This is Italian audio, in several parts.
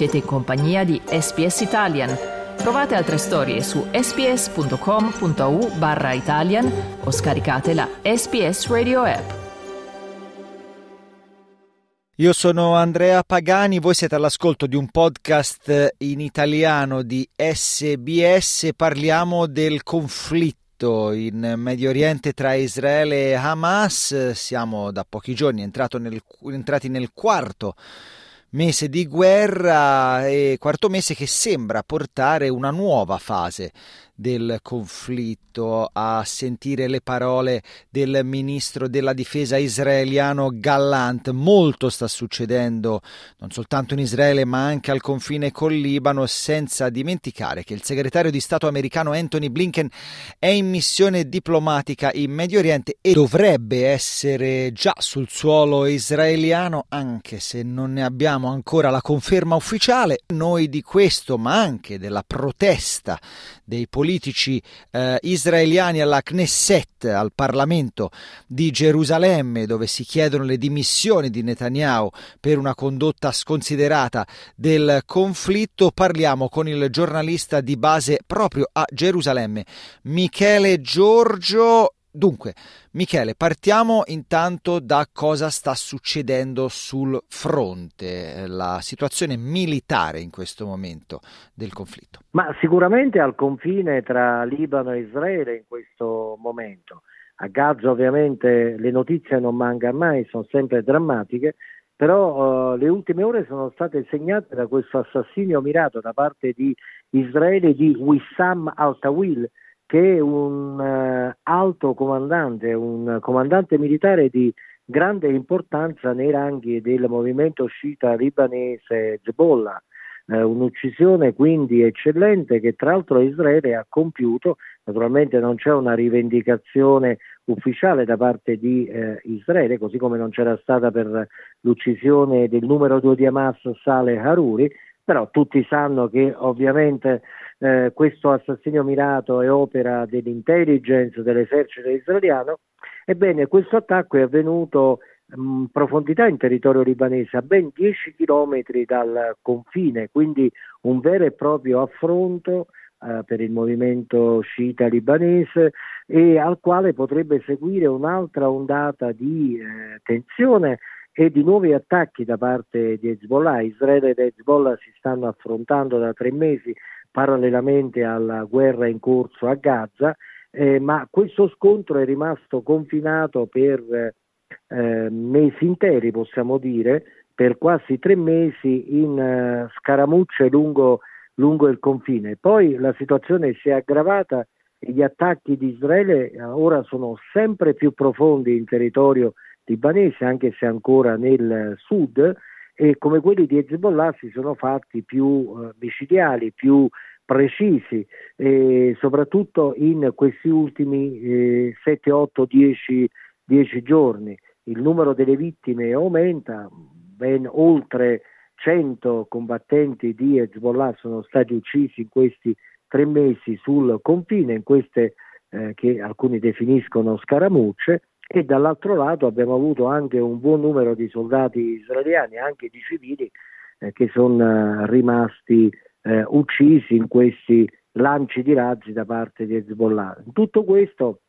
Siete in compagnia di SPS Italian. Trovate altre storie su sps.com.au barra Italian o scaricate la SPS Radio app. Io sono Andrea Pagani, voi siete all'ascolto di un podcast in italiano di SBS, parliamo del conflitto in Medio Oriente tra Israele e Hamas. Siamo da pochi giorni nel, entrati nel quarto mese di guerra e quarto mese che sembra portare una nuova fase del conflitto, a sentire le parole del ministro della difesa israeliano Gallant. Molto sta succedendo non soltanto in Israele ma anche al confine col Libano, senza dimenticare che il segretario di Stato americano Anthony Blinken è in missione diplomatica in Medio Oriente e dovrebbe essere già sul suolo israeliano, anche se non ne abbiamo ancora la conferma ufficiale. Noi di questo, ma anche della protesta dei politici eh, israeliani alla Knesset, al Parlamento di Gerusalemme, dove si chiedono le dimissioni di Netanyahu per una condotta sconsiderata del conflitto. Parliamo con il giornalista di base proprio a Gerusalemme, Michele Giorgio. Dunque, Michele, partiamo intanto da cosa sta succedendo sul fronte, la situazione militare in questo momento del conflitto. Ma sicuramente al confine tra Libano e Israele in questo momento. A Gaza ovviamente le notizie non mancano mai, sono sempre drammatiche, però uh, le ultime ore sono state segnate da questo assassinio mirato da parte di Israele di Wissam al-Tawil, che un uh, alto comandante, un comandante militare di grande importanza nei ranghi del movimento sciita libanese Hezbollah. Uh, un'uccisione quindi eccellente che tra l'altro Israele ha compiuto, naturalmente non c'è una rivendicazione ufficiale da parte di eh, Israele, così come non c'era stata per l'uccisione del numero due di Hamas Saleh Haruri, però tutti sanno che ovviamente eh, questo assassinio mirato è opera dell'intelligence dell'esercito israeliano, ebbene questo attacco è avvenuto in profondità in territorio libanese, a ben 10 chilometri dal confine, quindi un vero e proprio affronto eh, per il movimento sciita libanese e al quale potrebbe seguire un'altra ondata di eh, tensione e di nuovi attacchi da parte di Hezbollah. Israele ed Hezbollah si stanno affrontando da tre mesi parallelamente alla guerra in corso a Gaza, eh, ma questo scontro è rimasto confinato per eh, mesi interi, possiamo dire, per quasi tre mesi in uh, scaramucce lungo, lungo, il confine. Poi la situazione si è aggravata e gli attacchi di Israele uh, ora sono sempre più profondi in territorio libanese, anche se ancora nel sud, e come quelli di Hezbollah si sono fatti più uh, micidiali, più precisi, eh, soprattutto in questi ultimi eh, 7, 8, 10, 10 giorni. Il numero delle vittime aumenta, ben oltre 100 combattenti di Hezbollah sono stati uccisi in questi tre mesi sul confine, in queste eh, che alcuni definiscono scaramucce, e dall'altro lato abbiamo avuto anche un buon numero di soldati israeliani, anche di civili, eh, che sono eh, rimasti eh, uccisi in questi lanci di razzi da parte di Hezbollah. Tutto questo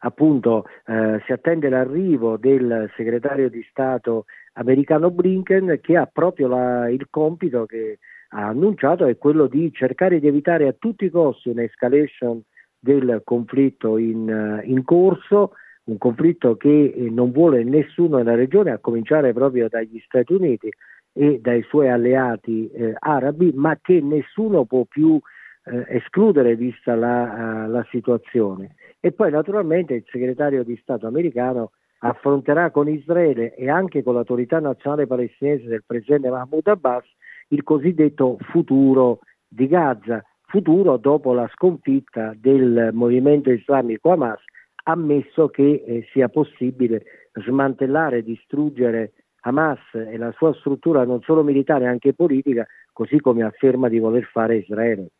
appunto eh, si attende l'arrivo del segretario di Stato americano Blinken che ha proprio la, il compito che ha annunciato è quello di cercare di evitare a tutti i costi un'escalation del conflitto in, eh, in corso un conflitto che eh, non vuole nessuno nella regione, a cominciare proprio dagli Stati Uniti e dai suoi alleati eh, arabi, ma che nessuno può più eh, escludere vista la, uh, la, situazione. E poi naturalmente il segretario di Stato americano affronterà con Israele e anche con l'autorità nazionale palestinese del presidente Mahmoud Abbas il cosiddetto futuro di Gaza, futuro dopo la sconfitta del movimento islamico Hamas ammesso che eh, sia possibile smantellare, distruggere Hamas e la sua struttura non solo militare, anche politica, così come afferma di voler fare Israele.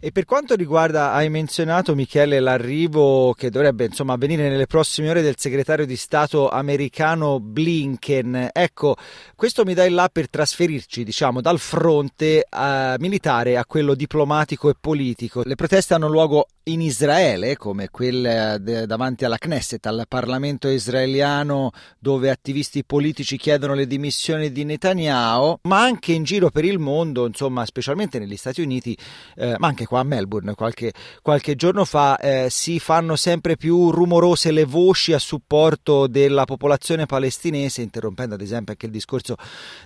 E per quanto riguarda, hai menzionato Michele, l'arrivo che dovrebbe insomma avvenire nelle prossime ore del segretario di Stato americano Blinken. Ecco, questo mi dà il là per trasferirci, diciamo, dal fronte uh, militare a quello diplomatico e politico. Le proteste hanno luogo in Israele, come quelle de- davanti alla Knesset, al Parlamento israeliano, dove attivisti politici chiedono le dimissioni di Netanyahu, ma anche in giro per il mondo, insomma, specialmente negli Stati Uniti, eh, ma anche qua a Melbourne qualche, qualche giorno fa, eh, si fanno sempre più rumorose le voci a supporto della popolazione palestinese, interrompendo ad esempio anche il discorso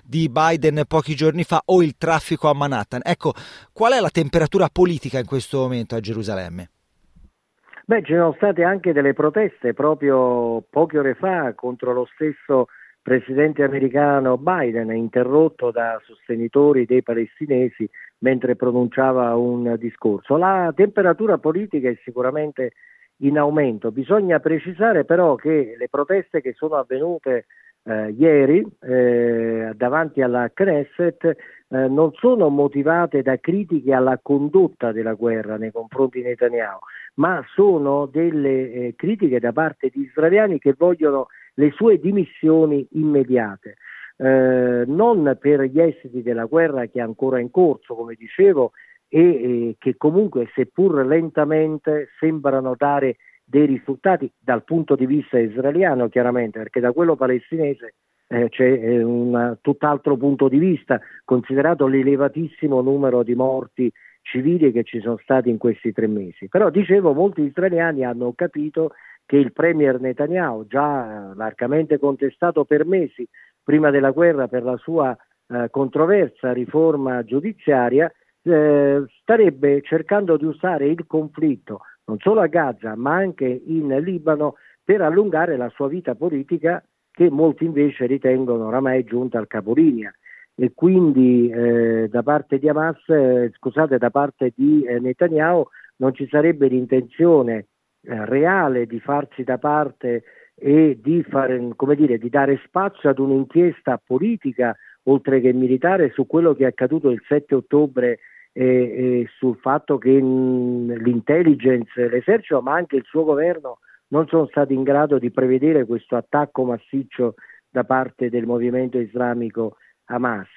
di Biden pochi giorni fa o il traffico a Manhattan. Ecco, qual è la temperatura politica in questo momento a Gerusalemme? Beh, ci sono state anche delle proteste proprio poche ore fa contro lo stesso presidente americano Biden, interrotto da sostenitori dei palestinesi mentre pronunciava un discorso. La temperatura politica è sicuramente in aumento. Bisogna precisare però che le proteste che sono avvenute eh, ieri eh, davanti alla Knesset eh, non sono motivate da critiche alla condotta della guerra nei confronti di Netanyahu, ma sono delle eh, critiche da parte di israeliani che vogliono le sue dimissioni immediate. Eh, non per gli esiti della guerra che è ancora in corso, come dicevo, e eh, che comunque, seppur lentamente, sembrano dare dei risultati dal punto di vista israeliano, chiaramente, perché da quello palestinese eh, c'è eh, un tutt'altro punto di vista, considerato l'elevatissimo numero di morti civili che ci sono stati in questi tre mesi. Però dicevo, molti israeliani hanno capito che il premier Netanyahu, già largamente contestato per mesi prima della guerra per la sua eh, controversa riforma giudiziaria, eh, starebbe cercando di usare il conflitto non solo a Gaza ma anche in Libano per allungare la sua vita politica che molti invece ritengono oramai giunta al capolinea. E quindi eh, da parte di Hamas, eh, scusate, da parte di eh, Netanyahu non ci sarebbe l'intenzione eh, reale di farsi da parte e di, fare, dire, di dare spazio ad un'inchiesta politica oltre che militare su quello che è accaduto il 7 ottobre e, e sul fatto che l'intelligence, l'esercito ma anche il suo governo non sono stati in grado di prevedere questo attacco massiccio da parte del movimento islamico Hamas,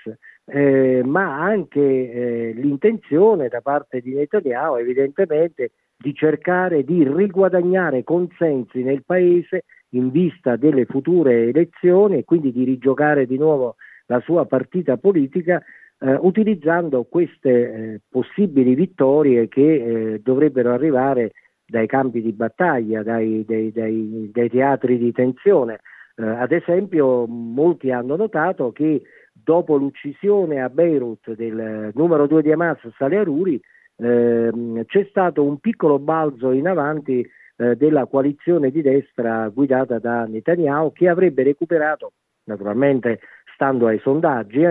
eh, ma anche eh, l'intenzione da parte di Netanyahu evidentemente di cercare di riguadagnare consensi nel paese in vista delle future elezioni e quindi di rigiocare di nuovo la sua partita politica eh, utilizzando queste eh, possibili vittorie che eh, dovrebbero arrivare dai campi di battaglia, dai, dai, dai, dai teatri di tensione. Eh, ad esempio, molti hanno notato che dopo l'uccisione a Beirut del numero 2 di Hamas, Saleh Aruri, ehm, c'è stato un piccolo balzo in avanti eh, della coalizione di destra guidata da Netanyahu che avrebbe recuperato, naturalmente stando ai sondaggi,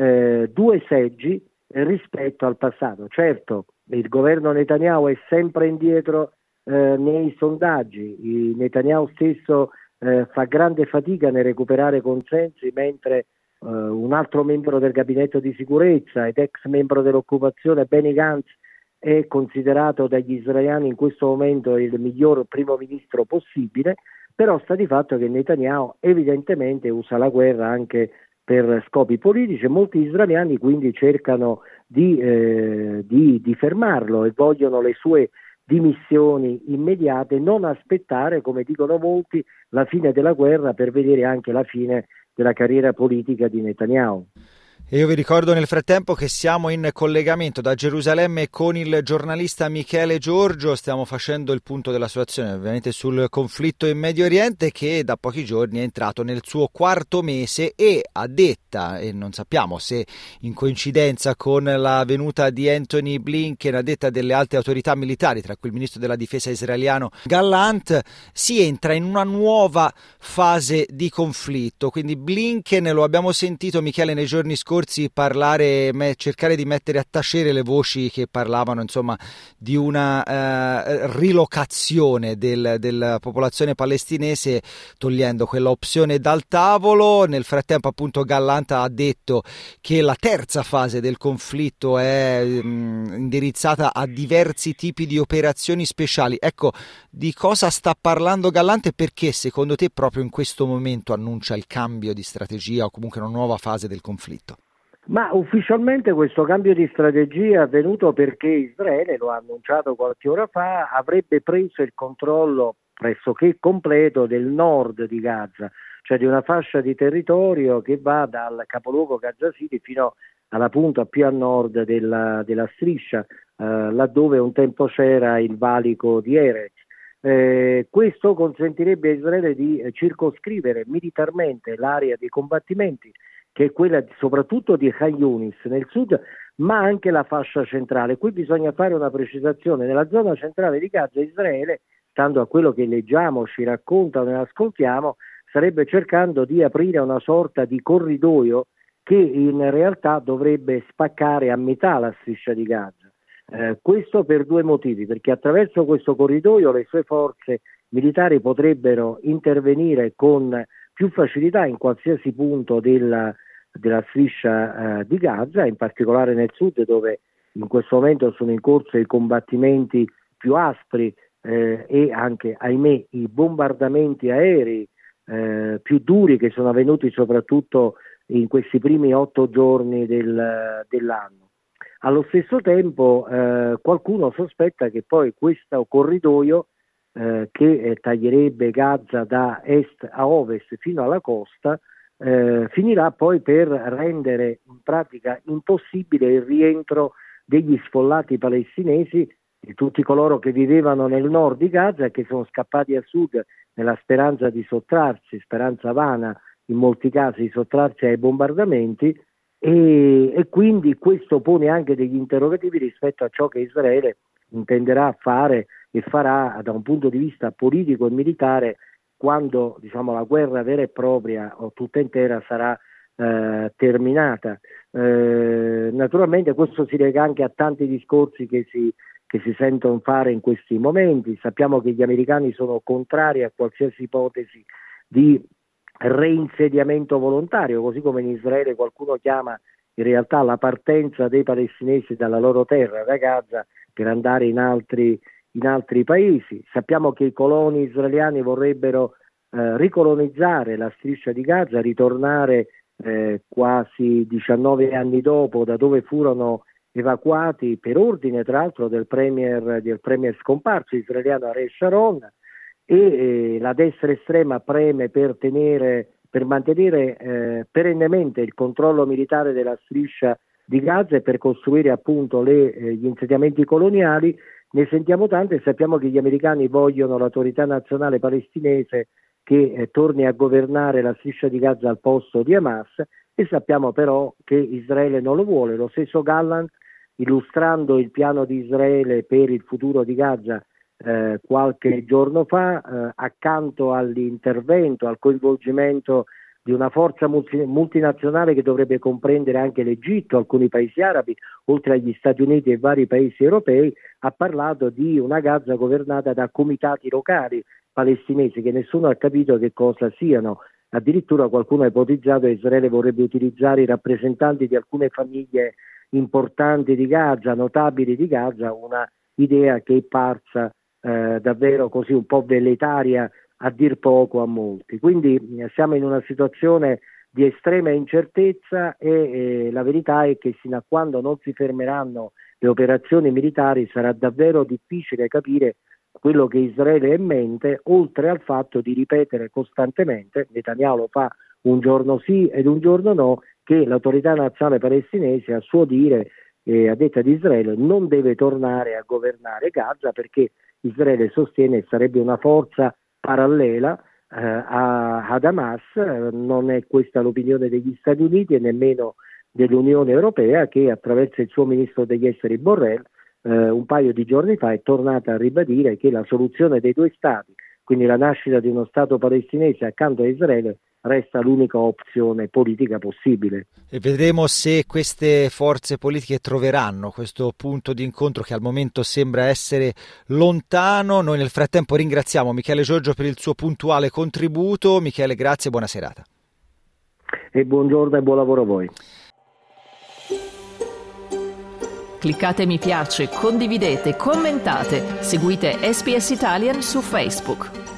eh, due seggi rispetto al passato. Certo, il governo Netanyahu è sempre indietro eh, nei sondaggi, il Netanyahu stesso eh, fa grande fatica nel recuperare consensi, mentre eh, un altro membro del gabinetto di sicurezza ed ex membro dell'occupazione, Benny Gantz, è considerato dagli israeliani in questo momento il miglior primo ministro possibile, però sta di fatto che Netanyahu evidentemente usa la guerra anche per scopi politici e molti israeliani quindi cercano di, eh, di, di fermarlo e vogliono le sue dimissioni immediate, non aspettare, come dicono molti, la fine della guerra per vedere anche la fine della carriera politica di Netanyahu. E io vi ricordo nel frattempo che siamo in collegamento da Gerusalemme con il giornalista Michele Giorgio, stiamo facendo il punto della situazione ovviamente sul conflitto in Medio Oriente che da pochi giorni è entrato nel suo quarto mese e a detta, e non sappiamo se in coincidenza con la venuta di Anthony Blinken, a detta delle alte autorità militari, tra cui il ministro della difesa israeliano Gallant, si entra in una nuova fase di conflitto. Quindi Blinken, lo abbiamo sentito Michele nei giorni scorsi, scorsi parlare, me, cercare di mettere a tacere le voci che parlavano insomma, di una eh, rilocazione del, della popolazione palestinese togliendo quella opzione dal tavolo. Nel frattempo appunto Gallanta ha detto che la terza fase del conflitto è mh, mm, indirizzata a diversi tipi di operazioni speciali. Ecco, di cosa sta parlando Gallante perché secondo te proprio in questo momento annuncia il cambio di strategia o comunque una nuova fase del conflitto? Ma ufficialmente questo cambio di strategia è avvenuto perché Israele, lo ha annunciato qualche ora fa, avrebbe preso il controllo pressoché completo del nord di Gaza, cioè di una fascia di territorio che va dal capoluogo Gaza City fino alla punta più a nord della, della striscia, eh, laddove un tempo c'era il valico di Erech. Eh, questo consentirebbe a Israele di circoscrivere militarmente l'area dei combattimenti, che è quella soprattutto di Khan Yunis nel sud, ma anche la fascia centrale. Qui bisogna fare una precisazione: nella zona centrale di Gaza Israele, stando a quello che leggiamo, ci raccontano e ascoltiamo, starebbe cercando di aprire una sorta di corridoio che in realtà dovrebbe spaccare a metà la striscia di Gaza. Eh, questo per due motivi, perché attraverso questo corridoio le sue forze militari potrebbero intervenire con più facilità in qualsiasi punto della, della striscia eh, di Gaza, in particolare nel sud dove in questo momento sono in corso i combattimenti più aspri eh, e anche, ahimè, i bombardamenti aerei eh, più duri che sono avvenuti soprattutto in questi primi otto giorni del, dell'anno. Allo stesso tempo eh, qualcuno sospetta che poi questo corridoio eh, che eh, taglierebbe Gaza da est a ovest fino alla costa eh, finirà poi per rendere in pratica impossibile il rientro degli sfollati palestinesi di tutti coloro che vivevano nel nord di Gaza e che sono scappati a sud nella speranza di sottrarsi, speranza vana in molti casi di sottrarsi ai bombardamenti e, e, quindi questo pone anche degli interrogativi rispetto a ciò che Israele intenderà fare e farà da un punto di vista politico e militare quando diciamo, la guerra vera e propria o tutta intera sarà eh, terminata. Eh, naturalmente questo si lega anche a tanti discorsi che si, che si sentono fare in questi momenti. Sappiamo che gli americani sono contrari a qualsiasi ipotesi di reinsediamento volontario, così come in Israele qualcuno chiama in realtà la partenza dei palestinesi dalla loro terra, da Gaza, per andare in altri, in altri paesi. Sappiamo che i coloni israeliani vorrebbero eh, ricolonizzare la striscia di Gaza, ritornare eh, quasi 19 anni dopo da dove furono evacuati per ordine tra l'altro del premier, del premier scomparso israeliano Ariel Sharon e eh, la destra estrema preme per, tenere, per mantenere eh, perennemente il controllo militare della striscia di Gaza e per costruire appunto le, eh, gli insediamenti coloniali. Ne sentiamo tante e sappiamo che gli americani vogliono l'autorità nazionale palestinese che eh, torni a governare la striscia di Gaza al posto di Hamas e sappiamo però che Israele non lo vuole. Lo stesso Gallant, illustrando il piano di Israele per il futuro di Gaza, eh, qualche giorno fa, eh, accanto all'intervento, al coinvolgimento di una forza multi- multinazionale che dovrebbe comprendere anche l'Egitto, alcuni paesi arabi, oltre agli Stati Uniti e vari paesi europei, ha parlato di una Gaza governata da comitati locali palestinesi che nessuno ha capito che cosa siano. Addirittura qualcuno ha ipotizzato che Israele vorrebbe utilizzare i rappresentanti di alcune famiglie importanti di Gaza, notabili di Gaza, una idea che è parsa eh, davvero così un po' velleitaria a dir poco a molti. Quindi eh, siamo in una situazione di estrema incertezza e eh, la verità è che fino a quando non si fermeranno le operazioni militari sarà davvero difficile capire quello che Israele ha in mente, oltre al fatto di ripetere costantemente, Netanyahu lo fa un giorno sì ed un giorno no, che l'autorità nazionale palestinese a suo dire, eh, a detta di Israele, non deve tornare a governare Gaza perché Israele sostiene sarebbe una forza parallela eh, a, ad Hamas, non è questa l'opinione degli Stati Uniti e nemmeno dell'Unione Europea che attraverso il suo ministro degli esteri Borrell eh, un paio di giorni fa è tornata a ribadire che la soluzione dei due Stati, quindi la nascita di uno Stato palestinese accanto a Israele, resta l'unica opzione politica possibile. E vedremo se queste forze politiche troveranno questo punto di incontro che al momento sembra essere lontano. Noi nel frattempo ringraziamo Michele Giorgio per il suo puntuale contributo. Michele, grazie e buona serata. E buongiorno e buon lavoro a voi. Cliccate mi piace, condividete, commentate, seguite SPS Italian su Facebook.